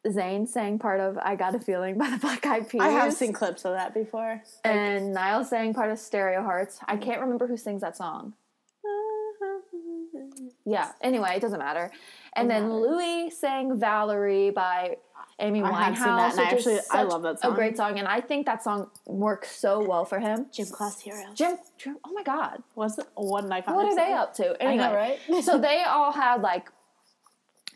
Zayn sang part of "I Got a Feeling" by the Black Eyed Peas. I have seen clips of that before. and Niall sang part of "Stereo Hearts." I can't remember who sings that song. Yeah. Anyway, it doesn't matter. And then. Louis sang "Valerie" by Amy Winehouse. I have seen that, and I which is actually- I love that song. A great song, and I think that song works so well for him. Gym class heroes. Jim, Jim oh my God, Was it one iconic? what are they song? up to? I Anyway, know, right? so they all had like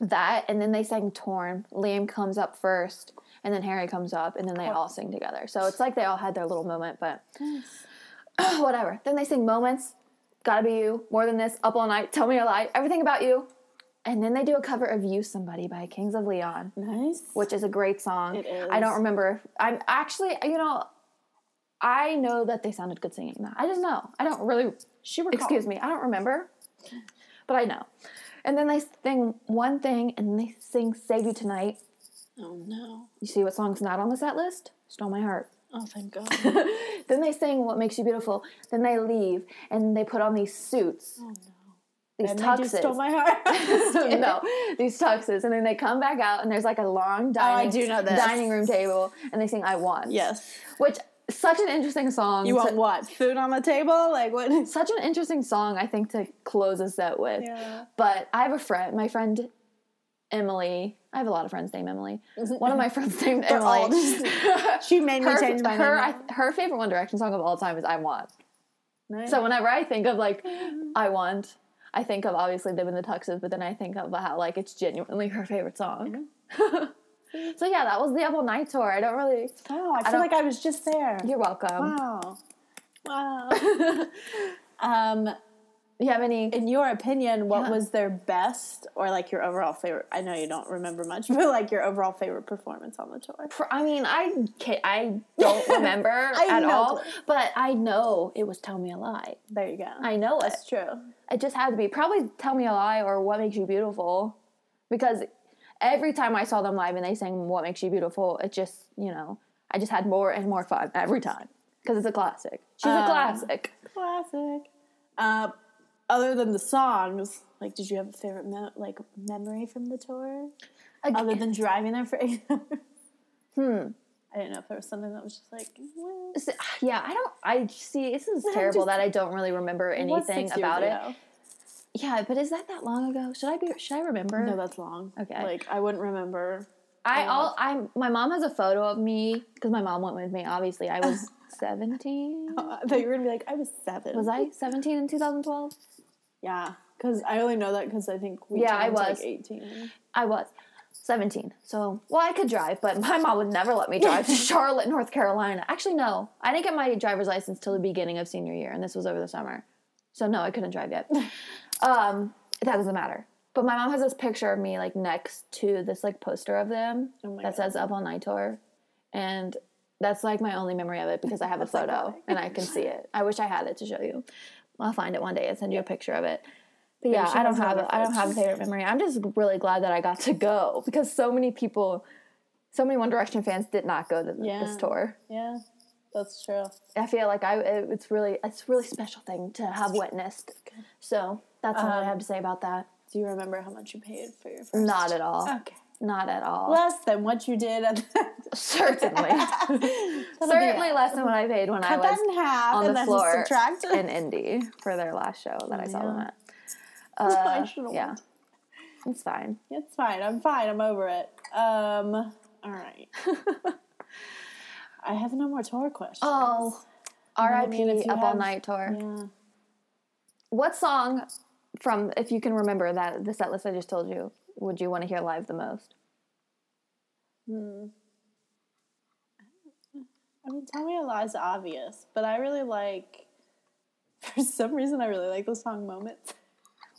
that, and then they sang "Torn." Liam comes up first, and then Harry comes up, and then they all sing together. So it's like they all had their little moment, but whatever. Then they sing "Moments," "Gotta Be You," "More Than This," "Up All Night," "Tell Me a Lie," "Everything About You," and then they do a cover of "Use Somebody" by Kings of Leon, nice. which is a great song. It is. I don't remember. If, I'm actually, you know. I know that they sounded good singing that. I just know. I don't really She recalled. Excuse me, I don't remember, but I know. And then they sing one thing, and they sing "Save You Tonight." Oh no. You see what song's not on the set list? "Stole My Heart." Oh thank God. then they sing "What Makes You Beautiful." Then they leave, and they put on these suits, oh no. These And they tuxes. stole my heart. no, these tuxes, and then they come back out, and there's like a long Oh, dining, this. dining room table, and they sing "I Want." yes. which such an interesting song. You to- want what? Food on the table? Like what? such an interesting song, I think, to close a set with. Yeah. But I have a friend, my friend Emily. I have a lot of friends named Emily. One of my friends named Emily. She made me her, change my her, name. I, her favorite One Direction song of all time is "I Want." Nice. So whenever I think of like mm-hmm. "I Want," I think of obviously them in the tuxes, but then I think of how like it's genuinely her favorite song. so yeah, that was the Up All Night tour. I don't really. oh, I feel like I was just there. You're welcome. Wow. Wow. um, You have any? in your opinion, what Yeah. was their best or like your overall favorite? I know you don't remember much, but like your overall favorite performance on the tour. I mean, I ca- I don't remember I at all, but I know it was "Tell Me a Lie." There you go. I know it. That's true. It just had to be probably "Tell Me a Lie" or "What Makes You Beautiful," because every time I saw them live and they sang "What Makes You Beautiful," it just you know I just had more and more fun every time because it's a classic. She's a Um, classic. Classic. Uh, other than the songs, like, did you have a favorite me- like memory from the tour? Ag- Other than driving there for eight hours? hmm. I didn't know if there was something that was just like, well, Yeah, I don't. I see. This is terrible Just- that I don't really remember anything about it. ago. Yeah, but is that that long ago? Should I be? Should I remember? No, that's long. Okay. Like, I wouldn't remember. I all I my mom has a photo of me because my mom went with me. Obviously, I was seventeen. I thought you were gonna be like, I was seven. Was I seventeen in two thousand twelve? Yeah, because I only know that because I think we Yeah, I turned, like was. eighteen. I was. 17. So, well, I could drive, but my mom would never let me drive to Charlotte, North Carolina. Actually, no. I didn't get my driver's license till the beginning of senior year, and this was over the summer. So, no, I couldn't drive yet. um, that doesn't matter. But my mom has this picture of me like next to this like poster of them Oh that God. says Up All Night Tour. And that's like my only memory of it because I have a photo and I can see it. I wish I had it to show you. I'll find it one day and send you a picture of it. But yeah, I don't has it on have a, I don't have a favorite memory. I'm just really glad that I got to go because so many people, so many One Direction fans did not go to th- Yeah. this tour. Yeah, that's true. I feel like I it, it's really it's a really special thing to have witnessed. So that's all I Um, have to say about that. Do you remember how much you paid for your first? Not at all. Okay. Not at all. Less than what you did at the Certainly. Certainly less than what I paid when I Cut that was on the floor in Indy for their last show that I saw them Yeah. At. I Uh, should've yeah, it's fine. It's fine. I'm fine. I'm over it. Um. All right. I have no more tour questions. Oh, I R.I.P. mean, if you Up All Night tour. Yeah. What song from, if you can remember that the set list I just told you, would you want to hear live the most? Hmm. I mean, Tell Me a Lie's obvious, but I really like. For some reason, I really like the song "Moments."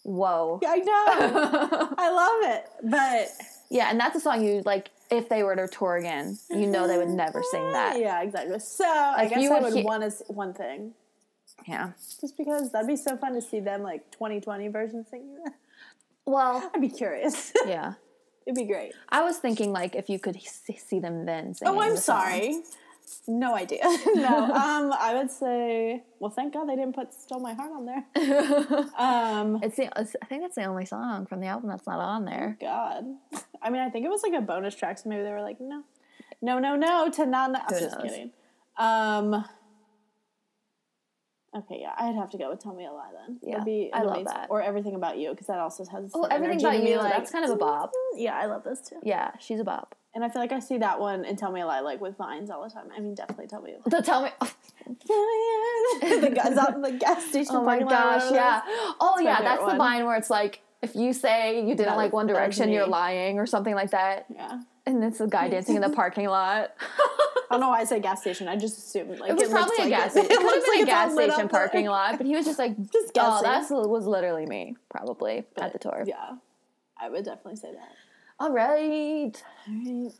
Whoa. I know, I love it, but Yeah, and that's a song you like. If they were to tour again, you know they would never sing mm-hmm. that. Yeah, exactly. So I guess you I would would he- want to one thing, Yeah. just because that'd be so fun to see them like 2020 version singing that. Well, I'd be curious. yeah. It'd be great. I was thinking like if you could see them then. Singing Oh, I'm the sorry. No idea. no. Um, I would say. Well, thank God they didn't put "Stole My Heart" on there. Um, It's the. It's, I think that's the only song from the album that's not on there. God. I mean, I think it was like a bonus track, so maybe they were like, no, no, no, no, to not. I'm just knows? kidding. Um. Okay, yeah, I'd have to go with "Tell Me a Lie" then. Yeah, That'd be I love that. Or "Everything About You" because that also has. Oh, everything about you. like- That's kind of a bop. Yeah, I love those too. Yeah, she's a bop. And I feel like I see that one and "Tell Me a Lie" like with vines all the time. I mean, definitely "Tell Me a Lie." So tell me. the guys out in the gas station. Oh my parking lot, gosh, yeah. Oh my yeah, favorite that's the one. vine where it's like if you say you didn't That like was- One that was Direction, you're lying or something like that. Yeah. And it's a guy dancing in the parking lot. Oh, I don't know why I say gas station. I just assumed like It was looks probably a like gas it. station. It looks been a gas station parking lot, but he was just like, Just oh, guessing. that was literally me, probably at the tour. Yeah, I would definitely say that. All right, All right.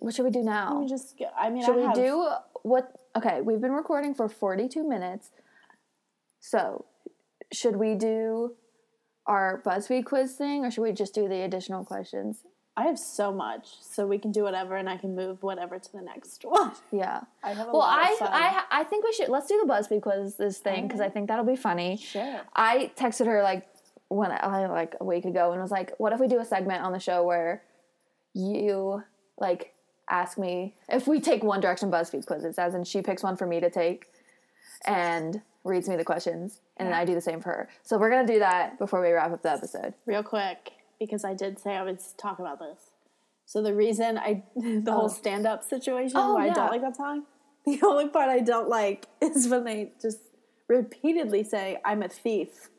what should we do now? just. I mean, Should I we have, do what? Okay, we've been recording for 42 minutes. So, should we do our BuzzFeed quiz thing or should we just do the additional questions? I have so much, so we can do whatever, and I can move whatever to the next one. Yeah. I have a Well, lot I, of. I I think we should let's do the BuzzFeed quiz this thing because I mm. think that'll be funny. sure. I texted her like when I like a week ago and was like, "What if we do a segment on the show where you like ask me if we take One Direction BuzzFeed quizzes, as in she picks one for me to take and reads me the questions, and then I do the same for her. So we're gonna do that before we wrap up the episode. Real quick, because I did say I would talk about this. So the reason I the Oh. whole stand up situation Oh, why I don't like that song, the only part I don't like is when they just repeatedly say I'm a thief,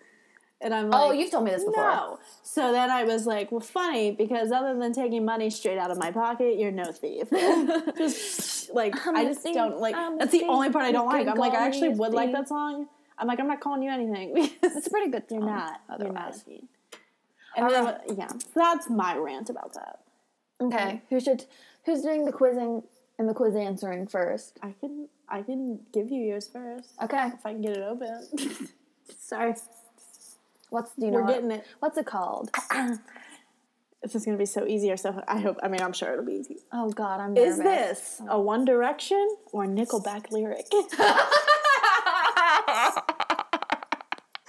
and I'm oh, like, Oh, you've told me this before. No. So then I was like, well, funny because other than taking money straight out of my pocket, you're no thief. just like I'm I just thief, don't like. I'm That's the thief, only part I don't like. I'm like, I actually would like that song. I'm like, I'm not calling you anything because It's a pretty good song. you're not. You're not thief. And then, yeah, so that's my rant about that. Okay. Who should who's doing the quizzing and the quiz answering first? I can I can give you yours first Okay. if I can get it open. Sorry, What's do you know? we're what- getting it. What's it called? This is gonna be so easy or so. I hope. I mean, I'm sure it'll be easy. Oh God, I'm nervous. Is this a One Direction or Nickelback lyric?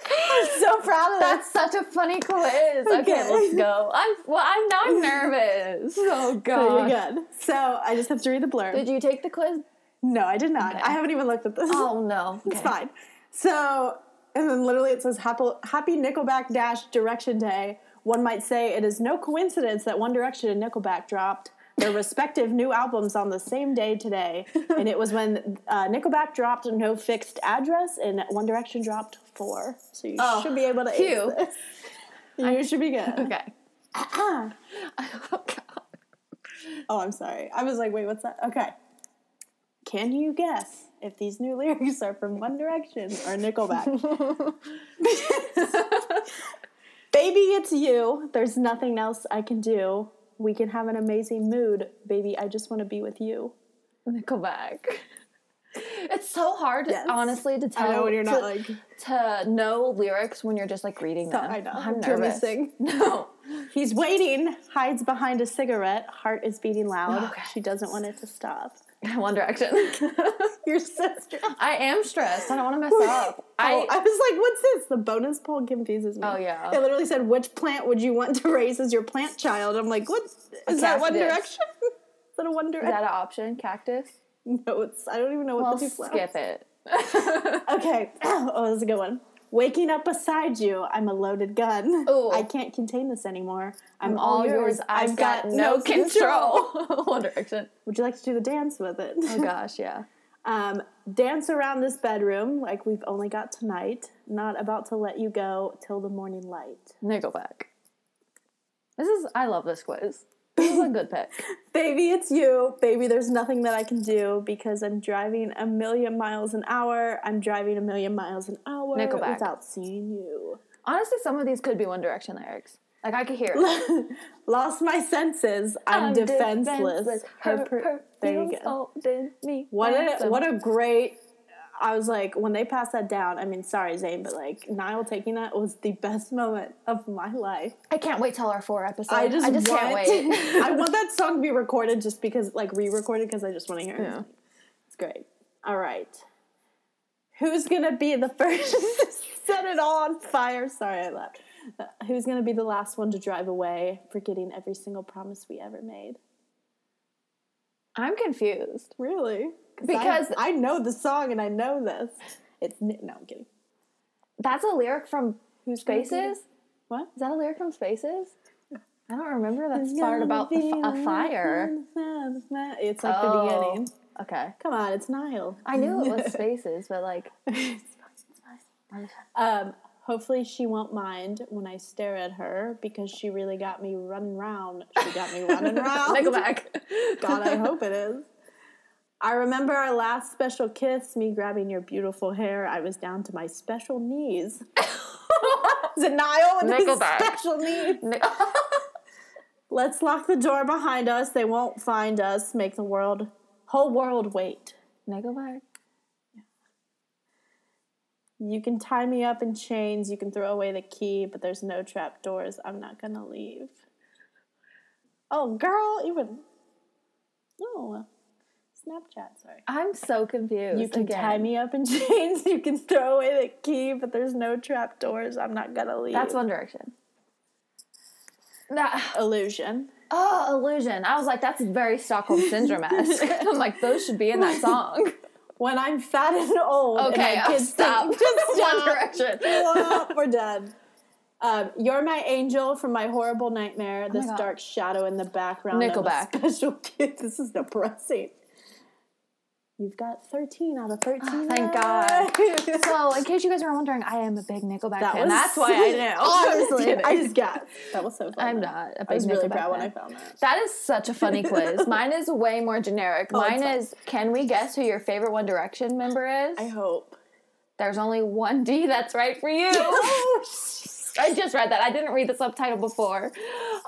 I'm so proud of that. That's such a funny quiz. Okay, Okay. let's go. I'm well. I'm now I'm nervous. Oh So God. you're good. So I just have to read the blurb. Did you take the quiz? no, I did not. Okay. I haven't even looked at this. Oh no. It's fine. So, and then literally it says happy, happy Nickelback Dash Direction Day. One might say it is no coincidence that One Direction and Nickelback dropped their respective new albums on the same day today. and it was when uh, Nickelback dropped No Fixed Address and One Direction dropped Four. So you Oh, should be able to ace this. You should be good. Okay. Oh, I'm sorry. I was like, wait, what's that? Okay. Can you guess if these new lyrics are from One Direction or Nickelback? Baby, it's you. There's nothing else I can do. We can have an amazing mood. Baby, I just want to be with you. Nickelback. It's so hard, Yes. honestly, to tell. I know when you're to, not like, to know lyrics when you're just like reading them. I know. I'm Do nervous. No. he's waiting, hides behind a cigarette, heart is beating loud. Okay. She doesn't want it to stop. One Direction. Your sister. I am stressed. I don't want to mess up. I, oh, I I was like, what's this? The bonus poll confuses me. Oh, yeah. It literally said, which plant would you want to raise as your plant child? I'm like, what? Is that One. Direction? is that a One Direction? is that an option? Cactus? No, it's, I don't even know what Well, the two skip it. Okay. Oh, this is a good one. Waking up beside you, I'm a loaded gun. Ooh. I can't contain this anymore. I'm, I'm all yours. I've got, no control. One Direction. Would you like to do the dance with it? Oh gosh, yeah. Um, dance around this bedroom like we've only got tonight. Not about to let you go till the morning light. Nickelback. This is. I love this quiz. This is a good pick. Baby, it's you. Baby, there's nothing that I can do because I'm driving a million miles an hour. I'm driving a million miles an hour Nickelback. without seeing you. Honestly, some of these could be One Direction lyrics. Like I could hear it. Lost my senses. I'm, defenseless. Her Her per- there you go. me What a what a great. I was like, when they passed that down. I mean, sorry, Zayn, but like Niall taking that was the best moment of my life. I can't wait till our four episodes. I just, can't wait. I want that song to be recorded just because, like, re-recorded because I just want to hear it. Yeah. It's great. All right. Who's gonna be the first to set it all on fire? Sorry, I laughed. Uh, who's gonna be the last one to drive away, forgetting every single promise we ever made? I'm confused. Really? Because- I, I know the song and I know this. It's no, I'm kidding. That's a lyric from Who's Spaces. What? Is that a lyric from Spaces? I don't remember that part about the, a fire. It's like the Oh. beginning. Okay. Come on, it's Niall. I knew it was Spaces, but like, Um, hopefully she won't mind when I stare at her because she really got me running round. She got me running round. Nickelback. God, I hope it is. I remember our last special kiss, me grabbing your beautiful hair. I was down to my special knees. Is it Niall with his Nickelback. special knees? Ni- Let's lock the door behind us. They won't find us. Make the world, whole world wait. Nickelback. You can tie me up in chains. You can throw away the key, but there's no trap doors. I'm not gonna leave. Oh, girl, even Oh, Snapchat. Sorry. I'm so confused. You can again. tie me up in chains. You can throw away the key, but there's no trap doors. I'm not gonna leave. That's One Direction. Nah. illusion. Oh, illusion. I was like, that's very Stockholm Syndrome esque. I'm like, those should be in that song. When I'm fat and old. Okay, and my kids stop. Think, just One. Direction. We're done. Um, You're my angel from my horrible nightmare. This Oh God. dark shadow in the background. Nickelback. special kid. This is depressing. You've got 13 out of ah, 13. Oh, thank God. So, in case you guys are wondering, I am a big Nickelback That fan. was That's why I knew. Honestly. I just got that was so fun. I'm not a big I was really Nickelback proud when. I found that. That is such a funny quiz. Mine is way more generic. Oh, Mine is can we guess who your favorite One Direction member is? I hope. There's only one D that's right for you. I just read that. I didn't read the subtitle before.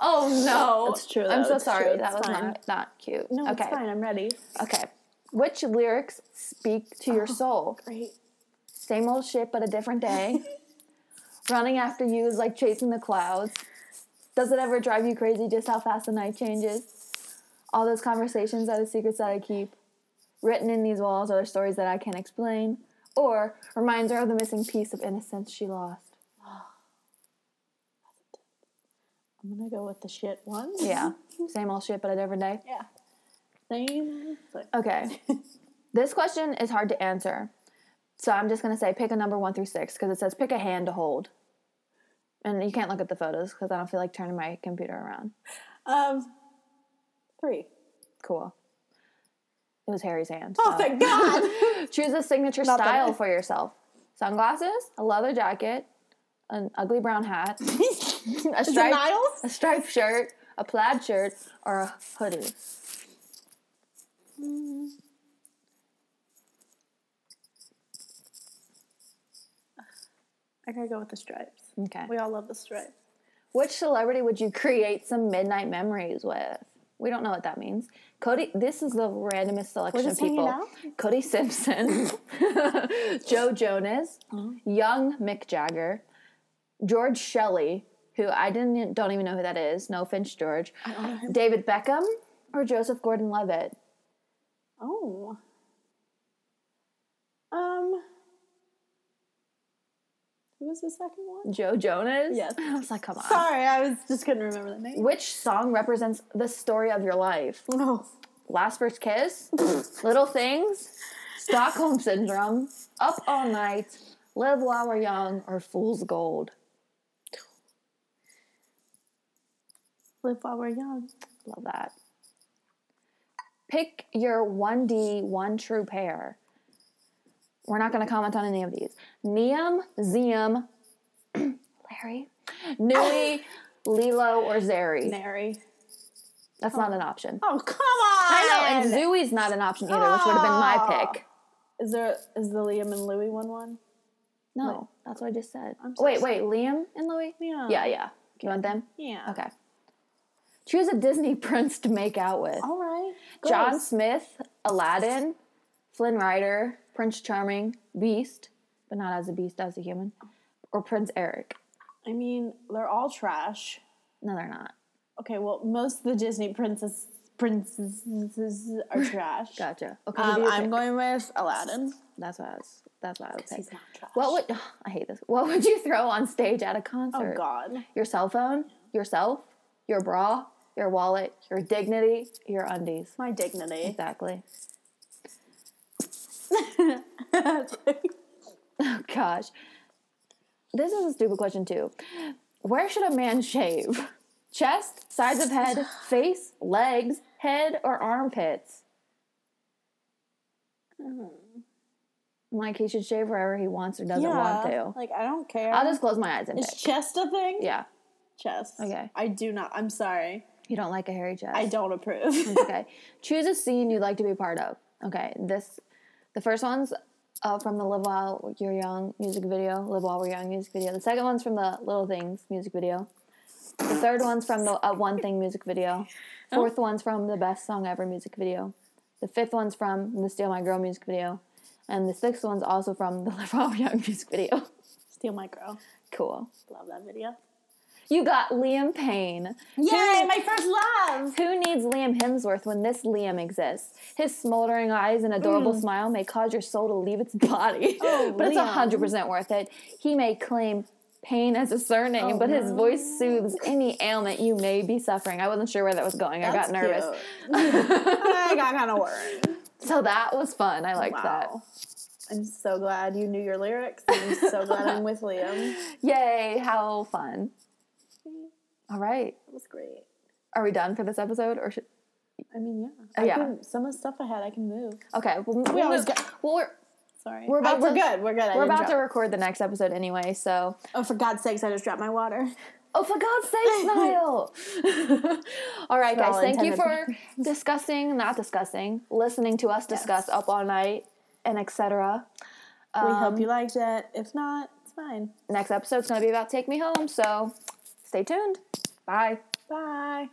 Oh no. It's true, I'm so It's sorry. true. That It's was fine. not not cute. no, okay. it's fine. I'm ready. Okay. Which lyrics speak to your oh, soul? Great. Same old shit, but a different day. Running after you is like chasing the clouds. Does it ever drive you crazy just how fast the night changes? All those conversations are the secrets that I keep. Written in these walls are the stories that I can't explain. Or reminds her of the missing piece of innocence she lost. I'm gonna go with the shit one. Yeah. Same old shit, but a different day. Yeah. Same. Okay. this question is hard to answer. So I'm just going to say pick a number one through six because it says pick a hand to hold. And you can't look at the photos because I don't feel like turning my computer around. Um, three. Cool. It was Harry's hand. Oh, so. thank God. Choose a signature Not style for yourself sunglasses, a leather jacket, an ugly brown hat, a, striped, a striped shirt, a plaid shirt, or a hoodie? I gotta go with the stripes. Okay. We all love the stripes. Which celebrity would you create some midnight memories with? We don't know what that means. Cody, this is the randomest selection of people. Cody Simpson, Joe Jonas, Uh-huh. young Mick Jagger, George Shelley, who I didn't don't even know who that is. No Finch George. don't know him. David Beckham or Joseph Gordon-Levitt. Oh. Um. Who was the second one? Joe Jonas. Yes. I was like, come on. Sorry, I was just couldn't remember the name. Which song represents the story of your life? No. Last First Kiss, Little Things, Stockholm Syndrome, Up All Night, Live While We're Young, or Fool's Gold. Live while we're young. Love that. Pick your 1D, one true pair. We're not going to comment on any of these. Niam, Ziam, Larry, Nui, Lilo, or Zarry. Narry. That's not an option. Oh come on! I know, and Zooey's not an option either, which would have been my Oh. pick. Is there is the Liam and Louie one one? No, that's what I just said. So wait, wait, Liam and Louis? Yeah. Yeah, yeah. You want them? Yeah. Okay. Choose a Disney prince to make out with. All right. John Smith, Aladdin, Flynn Rider, Prince Charming, Beast, but not as a beast, as a human, or Prince Eric. I mean, they're all trash. No, they're not. Okay, well, most of the Disney princess princesses are trash. Gotcha. Okay, Um, who do you I'm pick? going with Aladdin. That's what I was. That's what I would pick. He's not trash. What would I hate this? What would you throw on stage at a concert? Oh concert? God. Your cell phone, yourself, your bra, your wallet, your dignity, your undies. My dignity. Exactly. Oh gosh. This is a stupid question too. Where should a man shave? Chest, sides of head, face, legs, head, or armpits? Hmm. Like he should shave wherever he wants or doesn't want to. Like I don't care. I'll just close my eyes and Is pick. chest a thing? Yeah. Chest. Okay. I do not. I'm sorry. You don't like a hairy chest. I don't approve. okay. Choose a scene you'd like to be a part of. Okay. This, the first one's uh, from the Live While You're Young music video. Live While We're Young music video. The second one's from the Little Things music video. The third one's from the uh, One Thing music video. Fourth one's from the Best Song Ever music video. The fifth one's from the Steal My Girl music video. And the sixth one's also from the Live While We're Young music video. Steal my girl. Cool. Love that video. You got Liam Payne. Yay, my first love. Who needs Liam Hemsworth when this Liam exists? His smoldering eyes and adorable mm. smile may cause your soul to leave its body, Oh, but it's Liam. hundred percent worth it. He may claim pain as a surname, Oh, but his voice soothes any ailment you may be suffering. I wasn't sure where that was going. I got nervous. I got kind of worried. So that was fun. I liked that. I'm so glad you knew your lyrics. I'm so glad I'm with Liam. Yay! How fun. All right. That was great. Are we done for this episode, or should? I mean, yeah. Oh, I yeah. Can, some of the stuff I had, I can move. Okay. Well, we always get- well, we're Sorry. We're about I- we're to- good. We're good. I we're about to record the next episode anyway, so Oh, for God's sakes, I just dropped my water. Oh, for God's sake, Niall! All right, For guys, all thank you for discussing, not discussing, listening to us discuss up all night and etc. we Um, hope you liked it. If not, it's fine. Next episode's going to be about Take Me Home, so stay tuned. Bye. Bye.